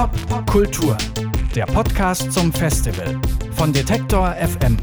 Pop Kultur, der Podcast zum Festival von Detektor FM.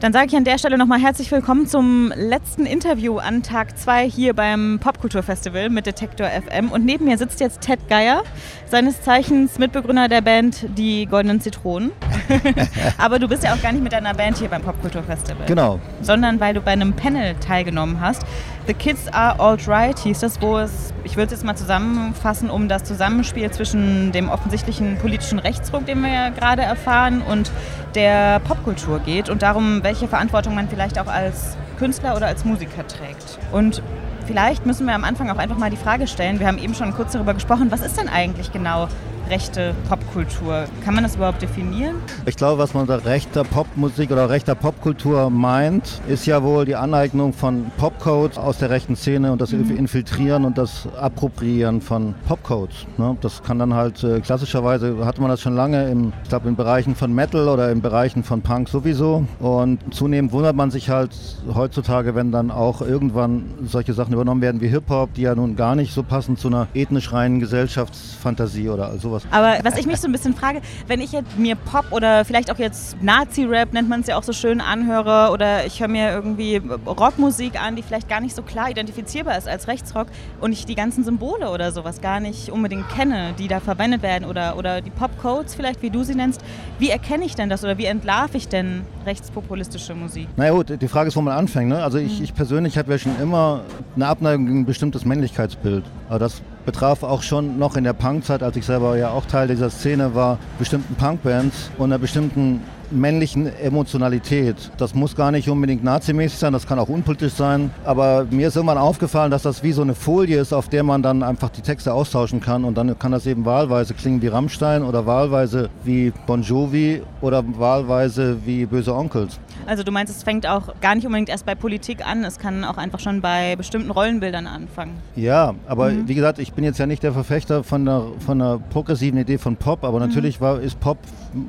Dann sage ich an der Stelle nochmal herzlich willkommen zum letzten Interview an Tag 2 hier beim Popkulturfestival mit Detektor FM. Und neben mir sitzt jetzt Ted Geier, seines Zeichens Mitbegründer der Band Die Goldenen Zitronen. Aber du bist ja auch gar nicht mit deiner Band hier beim Popkulturfestival. Genau. Sondern weil du bei einem Panel teilgenommen hast. The Kids Are Alt-Right hieß das, wo es, ich würde es jetzt mal zusammenfassen, um das Zusammenspiel zwischen dem offensichtlichen politischen Rechtsruck, den wir ja gerade erfahren, und der Popkultur geht und darum, welche Verantwortung man vielleicht auch als Künstler oder als Musiker trägt. Und vielleicht müssen wir am Anfang auch einfach mal die Frage stellen, wir haben eben schon kurz darüber gesprochen, was ist denn eigentlich genau rechte Popkultur? Kann man das überhaupt definieren? Ich glaube, was man unter rechter Popmusik oder rechter Popkultur meint, ist ja wohl die Aneignung von Popcodes aus der rechten Szene und das mhm. Infiltrieren und das Appropriieren von Popcodes. Ne? Das kann dann halt äh, klassischerweise, hatte man das schon lange, im, ich glaube in Bereichen von Metal oder in Bereichen von Punk sowieso. Und zunehmend wundert man sich halt heutzutage, wenn dann auch irgendwann solche Sachen übernommen werden wie Hip-Hop, die ja nun gar nicht so passen zu einer ethnisch reinen Gesellschaftsfantasie oder sowas sowas. Aber was ich mich so ein bisschen frage, wenn ich jetzt mir Pop oder vielleicht auch jetzt Nazi-Rap, nennt man es ja auch so schön, anhöre oder ich höre mir irgendwie Rockmusik an, die vielleicht gar nicht so klar identifizierbar ist als Rechtsrock und ich die ganzen Symbole oder sowas gar nicht unbedingt kenne, die da verwendet werden oder, oder die Pop-Codes vielleicht, wie du sie nennst, wie erkenne ich denn das oder wie entlarve ich denn rechtspopulistische Musik? Naja gut, die Frage ist, wo man anfängt. Ne? Also ich, mhm. ich persönlich habe ja schon immer eine Abneigung gegen ein bestimmtes Männlichkeitsbild. Aber das betraf auch schon noch in der Punkzeit, als ich selber ja auch Teil dieser Szene war, bestimmten Punkbands und einer bestimmten männlichen Emotionalität. Das muss gar nicht unbedingt nazimäßig sein, das kann auch unpolitisch sein. Aber mir ist irgendwann aufgefallen, dass das wie so eine Folie ist, auf der man dann einfach die Texte austauschen kann. Und dann kann das eben wahlweise klingen wie Rammstein oder wahlweise wie Bon Jovi oder wahlweise wie Böse Onkels. Also du meinst, es fängt auch gar nicht unbedingt erst bei Politik an, es kann auch einfach schon bei bestimmten Rollenbildern anfangen. Ja, aber mhm. wie gesagt, ich bin jetzt ja nicht der Verfechter von der, von der progressiven Idee von Pop, aber mhm. natürlich war, ist Pop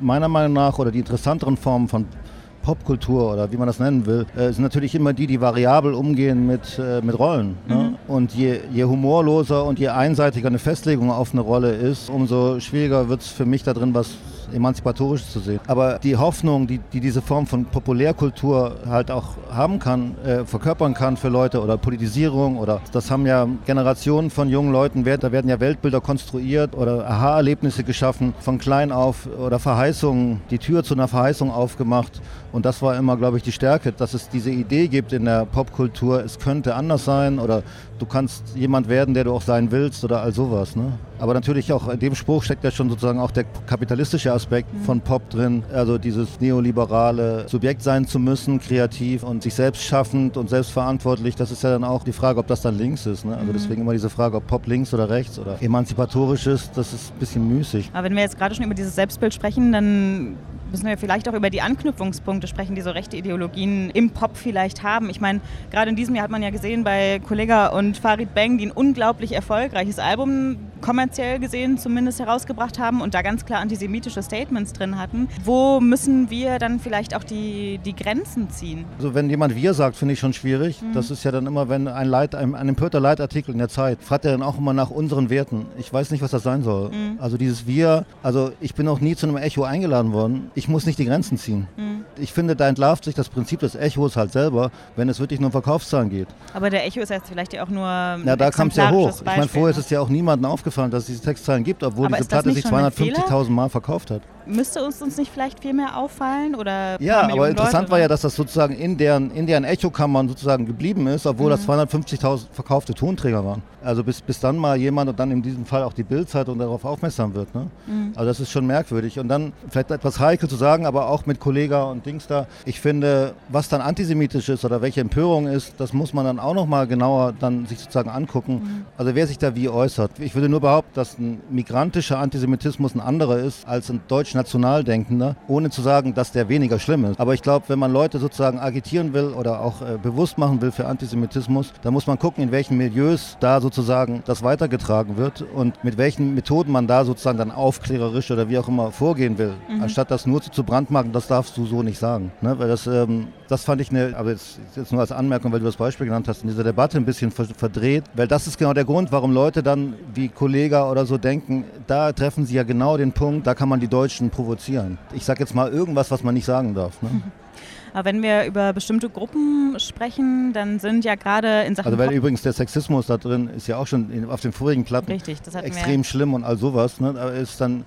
meiner Meinung nach oder die interessanteren Formen von Popkultur oder wie man das nennen will, äh, sind natürlich immer die, die variabel umgehen mit, äh, mit Rollen. Ne? Mhm. Und je, je humorloser und je einseitiger eine Festlegung auf eine Rolle ist, umso schwieriger wird es für mich da drin was emanzipatorisch zu sehen. Aber die Hoffnung, die, die diese Form von Populärkultur halt auch haben kann, äh, verkörpern kann für Leute oder Politisierung oder das haben ja Generationen von jungen Leuten, da werden ja Weltbilder konstruiert oder Aha-Erlebnisse geschaffen, von klein auf oder Verheißungen, die Tür zu einer Verheißung aufgemacht. Und das war immer, glaube ich, die Stärke, dass es diese Idee gibt in der Popkultur, es könnte anders sein oder du kannst jemand werden, der du auch sein willst oder all sowas. Ne? Aber natürlich auch in dem Spruch steckt ja schon sozusagen auch der kapitalistische Aspekt mhm. von Pop drin, also dieses neoliberale Subjekt sein zu müssen, kreativ und sich selbst schaffend und selbstverantwortlich. Das ist ja dann auch die Frage, ob das dann links ist. Ne? Also mhm. deswegen immer diese Frage, ob Pop links oder rechts oder emanzipatorisch ist, das ist ein bisschen müßig. Aber wenn wir jetzt gerade schon über dieses Selbstbild sprechen, dann müssen wir vielleicht auch über die Anknüpfungspunkte sprechen, die so rechte Ideologien im Pop vielleicht haben. Ich meine, gerade in diesem Jahr hat man ja gesehen bei Kollega und Farid Bang, die ein unglaublich erfolgreiches Album kommerziell gesehen zumindest herausgebracht haben und da ganz klar antisemitische Statements drin hatten. Wo müssen wir dann vielleicht auch die, die Grenzen ziehen? Also wenn jemand wir sagt, finde ich schon schwierig. Mhm. Das ist ja dann immer, wenn ein, Leit, ein, ein empörter Leitartikel in der Zeit, fragt er dann auch immer nach unseren Werten. Ich weiß nicht, was das sein soll. Mhm. Also dieses Wir, also ich bin auch nie zu einem Echo eingeladen worden. Ich ich muss nicht die Grenzen ziehen. Mhm. Ich finde, da entlarvt sich das Prinzip des Echos halt selber, wenn es wirklich nur um Verkaufszahlen geht. Aber der Echo ist jetzt vielleicht ja auch nur. Ja, da kam es ja hoch. Ich meine, vorher ist es ja auch niemandem aufgefallen, dass es diese Textzahlen gibt, obwohl Aber diese Platte sich 250.000 Mal verkauft hat. Müsste uns, uns nicht vielleicht viel mehr auffallen? Oder ja, aber interessant Leute, war ja, dass das sozusagen in deren, in deren Echokammern sozusagen geblieben ist, obwohl mhm. das 250.000 verkaufte Tonträger waren. Also bis, bis dann mal jemand und dann in diesem Fall auch die Bildzeitung darauf aufmerksam wird. Ne? Mhm. Also das ist schon merkwürdig. Und dann vielleicht etwas heikel zu sagen, aber auch mit Kollega und Dings da. Ich finde, was dann antisemitisch ist oder welche Empörung ist, das muss man dann auch noch mal genauer dann sich sozusagen angucken. Mhm. Also wer sich da wie äußert. Ich würde nur behaupten, dass ein migrantischer Antisemitismus ein anderer ist als ein deutscher deutsch-national denkender, ohne zu sagen, dass der weniger schlimm ist. Aber ich glaube, wenn man Leute sozusagen agitieren will oder auch äh, bewusst machen will für Antisemitismus, dann muss man gucken, in welchen Milieus da sozusagen das weitergetragen wird und mit welchen Methoden man da sozusagen dann aufklärerisch oder wie auch immer vorgehen will. Mhm. Anstatt das nur zu brandmarken, das darfst du so nicht sagen. Ne? Weil das, ähm, das fand ich eine, aber jetzt, jetzt nur als Anmerkung, weil du das Beispiel genannt hast, in dieser Debatte ein bisschen verdreht, weil das ist genau der Grund, warum Leute dann wie Kollega oder so denken, da treffen sie ja genau den Punkt, da kann man die Deutschen provozieren. Ich sage jetzt mal irgendwas, was man nicht sagen darf. Ne? Aber wenn wir über bestimmte Gruppen sprechen, dann sind ja gerade in Sachen. Also, weil Pop übrigens der Sexismus da drin ist ja auch schon in, auf den vorigen Platten Richtig, extrem schlimm und all sowas. Ne? Aber ist dann,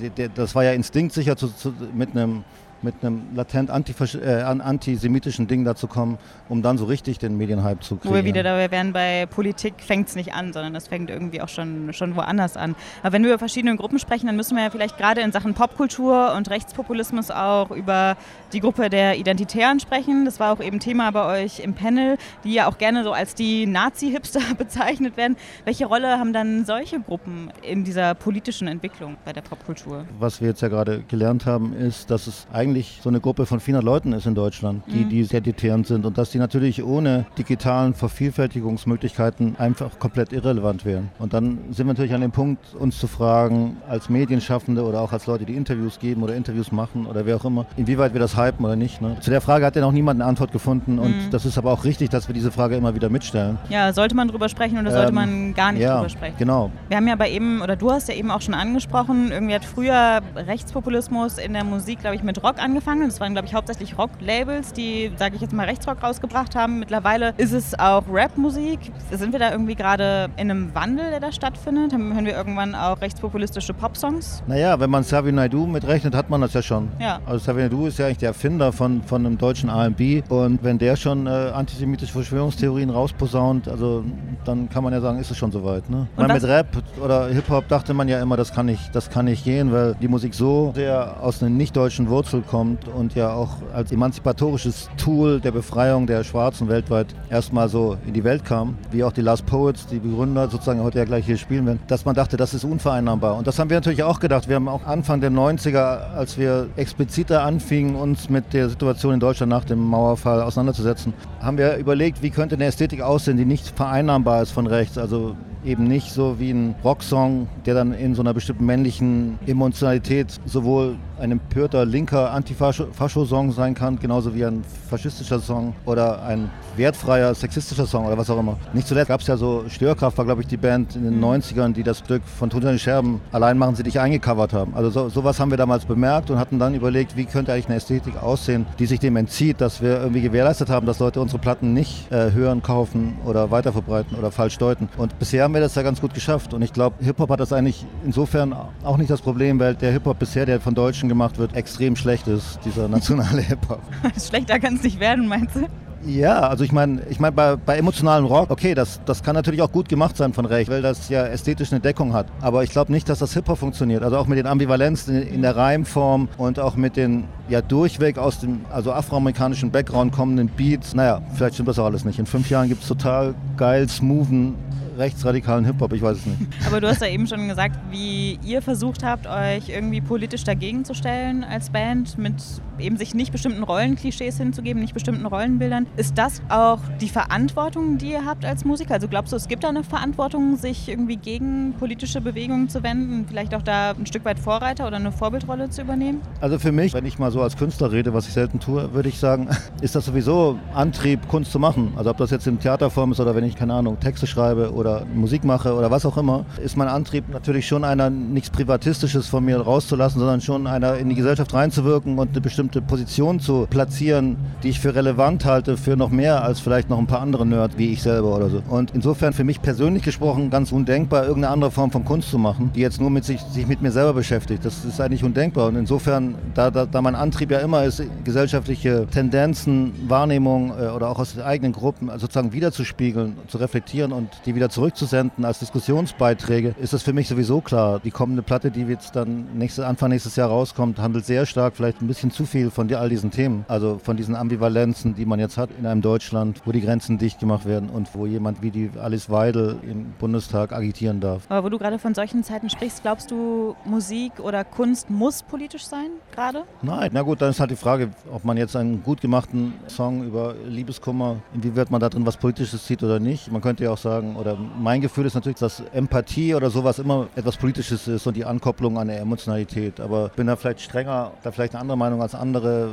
der, der, das war ja instinktsicher zu, zu, mit einem mit einem latent äh, antisemitischen Ding dazu kommen, um dann so richtig den Medienhype zu kriegen. Wo wir wieder dabei wären, bei Politik fängt es nicht an, sondern das fängt irgendwie auch schon, schon woanders an. Aber wenn wir über verschiedene Gruppen sprechen, dann müssen wir ja vielleicht gerade in Sachen Popkultur und Rechtspopulismus auch über die Gruppe der Identitären sprechen. Das war auch eben Thema bei euch im Panel, die ja auch gerne so als die Nazi-Hipster bezeichnet werden. Welche Rolle haben dann solche Gruppen in dieser politischen Entwicklung bei der Popkultur? Was wir jetzt ja gerade gelernt haben, ist, dass es eigentlich eigentlich so eine Gruppe von 400 Leuten ist in Deutschland, die, mhm. die sehr deterrent sind und dass die natürlich ohne digitalen Vervielfältigungsmöglichkeiten einfach komplett irrelevant wären. Und dann sind wir natürlich an dem Punkt, uns zu fragen, als Medienschaffende oder auch als Leute, die Interviews geben oder Interviews machen oder wer auch immer, inwieweit wir das hypen oder nicht. Ne? Zu der Frage hat ja noch niemand eine Antwort gefunden und mhm. das ist aber auch richtig, dass wir diese Frage immer wieder mitstellen. Ja, sollte man drüber sprechen oder sollte ähm, man gar nicht ja, drüber sprechen? Genau. Wir haben ja bei eben, oder du hast ja eben auch schon angesprochen, irgendwie hat früher Rechtspopulismus in der Musik, glaube ich, mit Rock angefangen. Das waren, glaube ich, hauptsächlich Rock-Labels, die, sage ich jetzt mal, Rechtsrock rausgebracht haben. Mittlerweile ist es auch Rap-Musik. Sind wir da irgendwie gerade in einem Wandel, der da stattfindet? Hören wir irgendwann auch rechtspopulistische Popsongs? Naja, wenn man Savi Naidu mitrechnet, hat man das ja schon. Ja. Also Savi Naidu ist ja eigentlich der Erfinder von, von einem deutschen R&B und wenn der schon äh, antisemitische Verschwörungstheorien rausposaunt, also dann kann man ja sagen, ist es schon soweit. Ne? mit Rap oder Hip-Hop dachte man ja immer, das kann nicht, das kann nicht gehen, weil die Musik so sehr aus einer nicht-deutschen Wurzel kommt und ja auch als emanzipatorisches Tool der Befreiung der Schwarzen weltweit erstmal so in die Welt kam, wie auch die Last Poets, die Begründer sozusagen heute ja gleich hier spielen werden, dass man dachte, das ist unvereinnahmbar. Und das haben wir natürlich auch gedacht. Wir haben auch Anfang der 90er, als wir expliziter anfingen, uns mit der Situation in Deutschland nach dem Mauerfall auseinanderzusetzen, haben wir überlegt, wie könnte eine Ästhetik aussehen, die nicht vereinnahmbar ist von rechts. Also eben nicht so wie ein Rocksong, der dann in so einer bestimmten männlichen Emotionalität sowohl ein empörter linker Antifascho-Song sein kann, genauso wie ein faschistischer Song oder ein wertfreier sexistischer Song oder was auch immer. Nicht zuletzt gab es ja so Störkraft, war glaube ich die Band in den 90ern, die das Stück von Toten Scherben allein machen sie dich eingecovert haben. Also so, sowas haben wir damals bemerkt und hatten dann überlegt, wie könnte eigentlich eine Ästhetik aussehen, die sich dem entzieht, dass wir irgendwie gewährleistet haben, dass Leute unsere Platten nicht äh, hören, kaufen oder weiterverbreiten oder falsch deuten. Und bisher haben wir das ja ganz gut geschafft. Und ich glaube, Hip-Hop hat das eigentlich insofern auch nicht das Problem, weil der Hip-Hop bisher, der von Deutschen gemacht wird, extrem schlecht ist, dieser nationale Hip-Hop. Schlechter kann es nicht werden, meinst du? Ja, also ich meine, ich mein, bei, bei emotionalem Rock, okay, das, das kann natürlich auch gut gemacht sein von Recht, weil das ja ästhetisch eine Deckung hat. Aber ich glaube nicht, dass das Hip-Hop funktioniert. Also auch mit den Ambivalenzen in, in, der Reimform und auch mit den ja durchweg aus dem also afroamerikanischen Background kommenden Beats. Naja, vielleicht stimmt das auch alles nicht. In fünf Jahren gibt es total geil, smoothen rechtsradikalen Hip-Hop, ich weiß es nicht. Aber du hast ja eben schon gesagt, wie ihr versucht habt, euch irgendwie politisch dagegen zu stellen als Band, mit eben sich nicht bestimmten Rollenklischees hinzugeben, nicht bestimmten Rollenbildern. Ist das auch die Verantwortung, die ihr habt als Musiker? Also glaubst du, es gibt da eine Verantwortung, sich irgendwie gegen politische Bewegungen zu wenden, vielleicht auch da ein Stück weit Vorreiter oder eine Vorbildrolle zu übernehmen? Also für mich, wenn ich mal so als Künstler rede, was ich selten tue, würde ich sagen, ist das sowieso Antrieb, Kunst zu machen. Also ob das jetzt in Theaterform ist oder wenn ich, keine Ahnung, Texte schreibe oder oder Musik mache oder was auch immer, ist mein Antrieb natürlich schon einer, nichts Privatistisches von mir rauszulassen, sondern schon einer in die Gesellschaft reinzuwirken und eine bestimmte Position zu platzieren, die ich für relevant halte, für noch mehr als vielleicht noch ein paar andere Nerds wie ich selber oder so. Und insofern für mich persönlich gesprochen ganz undenkbar, irgendeine andere Form von Kunst zu machen, die jetzt nur mit sich, sich mit mir selber beschäftigt. Das ist eigentlich undenkbar. Und insofern, da, da, da mein Antrieb ja immer ist, gesellschaftliche Tendenzen, Wahrnehmung äh, oder auch aus den eigenen Gruppen sozusagen wiederzuspiegeln, zu reflektieren und die wieder zurückzusenden als Diskussionsbeiträge, ist das für mich sowieso klar. Die kommende Platte, die jetzt dann nächste, Anfang nächstes Jahr rauskommt, handelt sehr stark, vielleicht ein bisschen zu viel von all diesen Themen. Also von diesen Ambivalenzen, die man jetzt hat in einem Deutschland, wo die Grenzen dicht gemacht werden und wo jemand wie die Alice Weidel im Bundestag agitieren darf. Aber wo du gerade von solchen Zeiten sprichst, glaubst du, Musik oder Kunst muss politisch sein gerade? Nein, na gut, dann ist halt die Frage, ob man jetzt einen gut gemachten Song über Liebeskummer, inwieweit man da drin was Politisches sieht oder nicht. Man könnte ja auch sagen, oder mein Gefühl ist natürlich, dass Empathie oder sowas immer etwas Politisches ist und die Ankopplung an der Emotionalität. Aber ich bin da vielleicht strenger, da vielleicht eine andere Meinung als andere,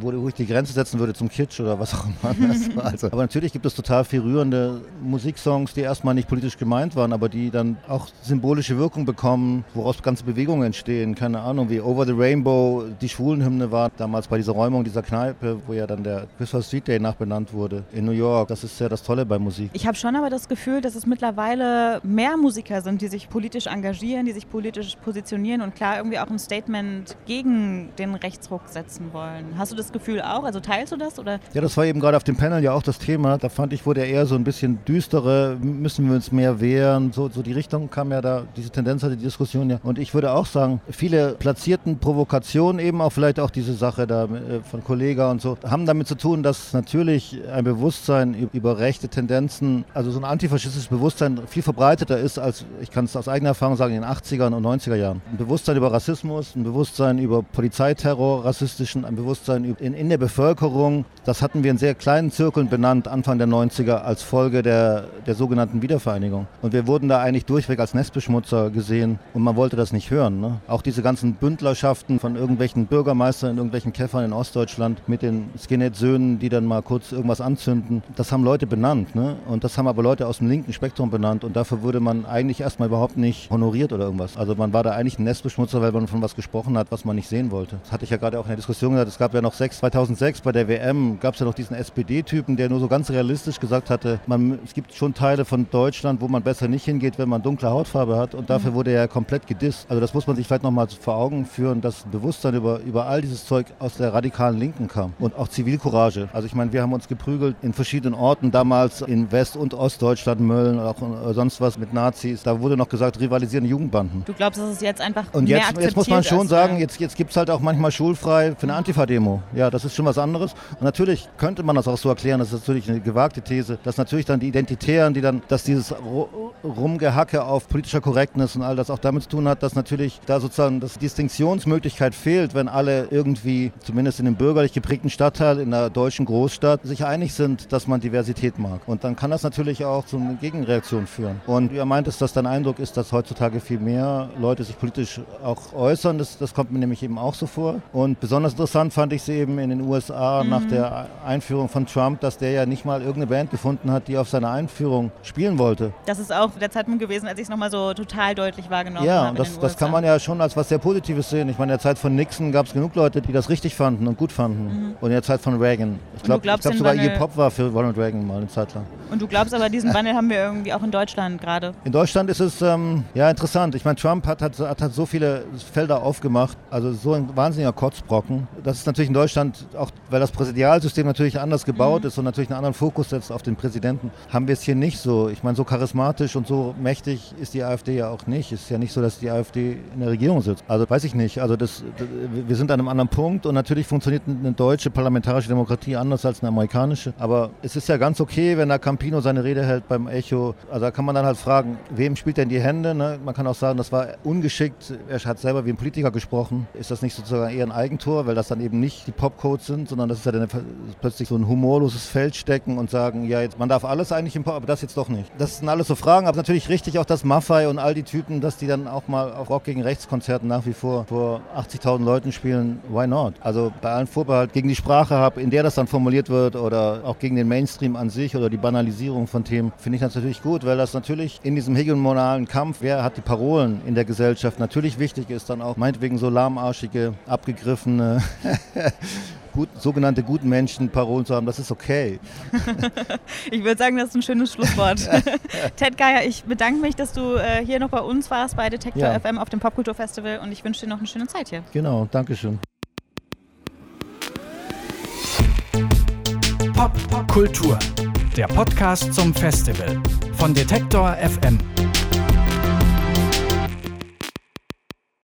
äh, wo ich die Grenze setzen würde zum Kitsch oder was auch immer. also, aber natürlich gibt es total viel rührende Musiksongs, die erstmal nicht politisch gemeint waren, aber die dann auch symbolische Wirkung bekommen, woraus ganze Bewegungen entstehen. Keine Ahnung, wie Over the Rainbow die Schwulenhymne war, damals bei dieser Räumung dieser Kneipe, wo ja dann der Christopher Street Day nachbenannt wurde in New York. Das ist ja das Tolle bei Musik. Ich habe schon aber das Gefühl, dass es mittlerweile mehr Musiker sind, die sich politisch engagieren, die sich politisch positionieren und klar irgendwie auch ein Statement gegen den Rechtsruck setzen wollen. Hast du das Gefühl auch? Also teilst du das? Oder? Ja, das war eben gerade auf dem Panel ja auch das Thema. Da fand ich, wurde er eher so ein bisschen düstere, müssen wir uns mehr wehren. So, so die Richtung kam ja da, diese Tendenz hatte die Diskussion ja. Und ich würde auch sagen, viele platzierten Provokationen, eben auch vielleicht auch diese Sache da äh, von Kollega und so, haben damit zu tun, dass natürlich ein Bewusstsein über rechte Tendenzen, also so ein antifaschistisches Bewusstsein viel verbreiteter ist, als ich kann es aus eigener Erfahrung sagen, in den 80er und 90er Jahren. Ein Bewusstsein über Rassismus, ein Bewusstsein über Polizeiterror, rassistischen, ein Bewusstsein in, in der Bevölkerung. Das hatten wir in sehr kleinen Zirkeln benannt, Anfang der 90er, als Folge der, der sogenannten Wiedervereinigung. Und wir wurden da eigentlich durchweg als Nestbeschmutzer gesehen und man wollte das nicht hören. Ne? Auch diese ganzen Bündlerschaften von irgendwelchen Bürgermeistern in irgendwelchen Käffern in Ostdeutschland mit den Skinhead-Söhnen, die dann mal kurz irgendwas anzünden, das haben Leute benannt. Ne? Und das haben aber Leute aus dem linken Spektrum benannt und dafür wurde man eigentlich erstmal überhaupt nicht honoriert oder irgendwas. Also man war da eigentlich ein Nestbeschmutzer, weil man von was gesprochen hat, was man nicht sehen wollte. Das hatte ich ja gerade auch in der Diskussion gesagt. Es gab ja noch 6, 2006 bei der WM gab es ja noch diesen SPD-Typen, der nur so ganz realistisch gesagt hatte, man, es gibt schon Teile von Deutschland, wo man besser nicht hingeht, wenn man dunkle Hautfarbe hat und dafür mhm. wurde er komplett gedisst. Also das muss man sich vielleicht nochmal vor Augen führen, dass Bewusstsein über, über all dieses Zeug aus der radikalen Linken kam und auch Zivilcourage. Also ich meine, wir haben uns geprügelt in verschiedenen Orten, damals in West- und Ostdeutschland, Mölln oder auch äh, sonst was mit Nazis. Da wurde noch gesagt, rivalisierende Jugendbanden. Du glaubst, dass es jetzt einfach und jetzt, jetzt muss man schon sagen, jetzt, jetzt gibt es halt auch manchmal schulfrei für eine Antifa-Demo. Ja, das ist schon was anderes. Und natürlich könnte man das auch so erklären, das ist natürlich eine gewagte These, dass natürlich dann die Identitären, die dann, dass dieses Rumgehacke auf politischer Korrektness und all das auch damit zu tun hat, dass natürlich da sozusagen das Distinktionsmöglichkeit fehlt, wenn alle irgendwie, zumindest in dem bürgerlich geprägten Stadtteil, in einer deutschen Großstadt, sich einig sind, dass man Diversität mag. Und dann kann das natürlich auch zu einer Gegenreaktion führen. Und wie er meint, dass das dein Eindruck ist, dass heutzutage viel mehr Leute sich politisch auch äußern. Das, das kommt mir nämlich eben auch so vor. Und besonders interessant fand ich es eben in den USA mhm. nach der Einführung von Trump, dass der ja nicht mal irgendeine Band gefunden hat, die auf seiner Einführung spielen wollte. Das ist auch der Zeitpunkt gewesen, als ich es nochmal so total deutlich wahrgenommen ja, habe. Ja, das, das kann man ja schon als was sehr Positives sehen. Ich meine, in der Zeit von Nixon gab es genug Leute, die das richtig fanden und gut fanden. Mhm. Und in der Zeit von Reagan. Ich glaube glaub sogar Iggy Pop war für Ronald Reagan mal eine Zeit lang. Und du glaubst aber, diesen Wandel haben wir irgendwie auch in Deutschland gerade? In Deutschland ist es ähm, ja interessant. Ich meine, Trump hat, hat, hat, hat so viele Felder aufgemacht, also so ein wahnsinniger Kotzbrocken. Das ist natürlich in Deutschland, auch weil das Präsidialsystem natürlich anders gebaut mhm. ist und natürlich einen anderen Fokus setzt auf den Präsidenten, haben wir es hier nicht so. Ich meine, so charismatisch und so mächtig ist die AfD ja auch nicht. Es ist ja nicht so, dass die AfD in der Regierung sitzt. Also weiß ich nicht. Also das, wir sind an einem anderen Punkt und natürlich funktioniert eine deutsche parlamentarische Demokratie anders als eine amerikanische. Aber es ist ja ganz okay, wenn da Campino seine Rede hält beim Echo. Also da kann man dann halt fragen, wem spielt denn die Hände? Ne? Man kann auch sagen, das war ungeschickt. Er hat selber wie ein Politiker gesprochen. Ist das nicht sozusagen eher ein Eigentor, weil das dann eben nicht die Popcodes sind, sondern das ist ja dann plötzlich so ein humorloses Feld stecken und sagen, ja, jetzt, man darf alles eigentlich im Pop, aber das jetzt doch nicht. Das sind alles so Fragen, aber natürlich richtig auch das Maffei und all die Typen, dass die dann auch mal auf Rock gegen Rechtskonzerten nach wie vor vor 80.000 Leuten spielen. Why not? Also bei allen Vorbehalt gegen die Sprache habe, in der das dann formuliert wird oder auch gegen den Mainstream an sich oder die Banalisierung von Themen, finde ich das natürlich ich gut, weil das natürlich in diesem hegemonalen Kampf, wer hat die Parolen in der Gesellschaft, natürlich wichtig ist, dann auch meinetwegen so lahmarschige, abgegriffene. Gut, sogenannte guten Menschen Parolen zu haben, das ist okay. ich würde sagen, das ist ein schönes Schlusswort. Ted Geier, ich bedanke mich, dass du äh, hier noch bei uns warst, bei Detektor ja. FM auf dem Popkultur Festival und ich wünsche dir noch eine schöne Zeit hier. Genau, Dankeschön. Popkultur, der Podcast zum Festival von Detektor FM.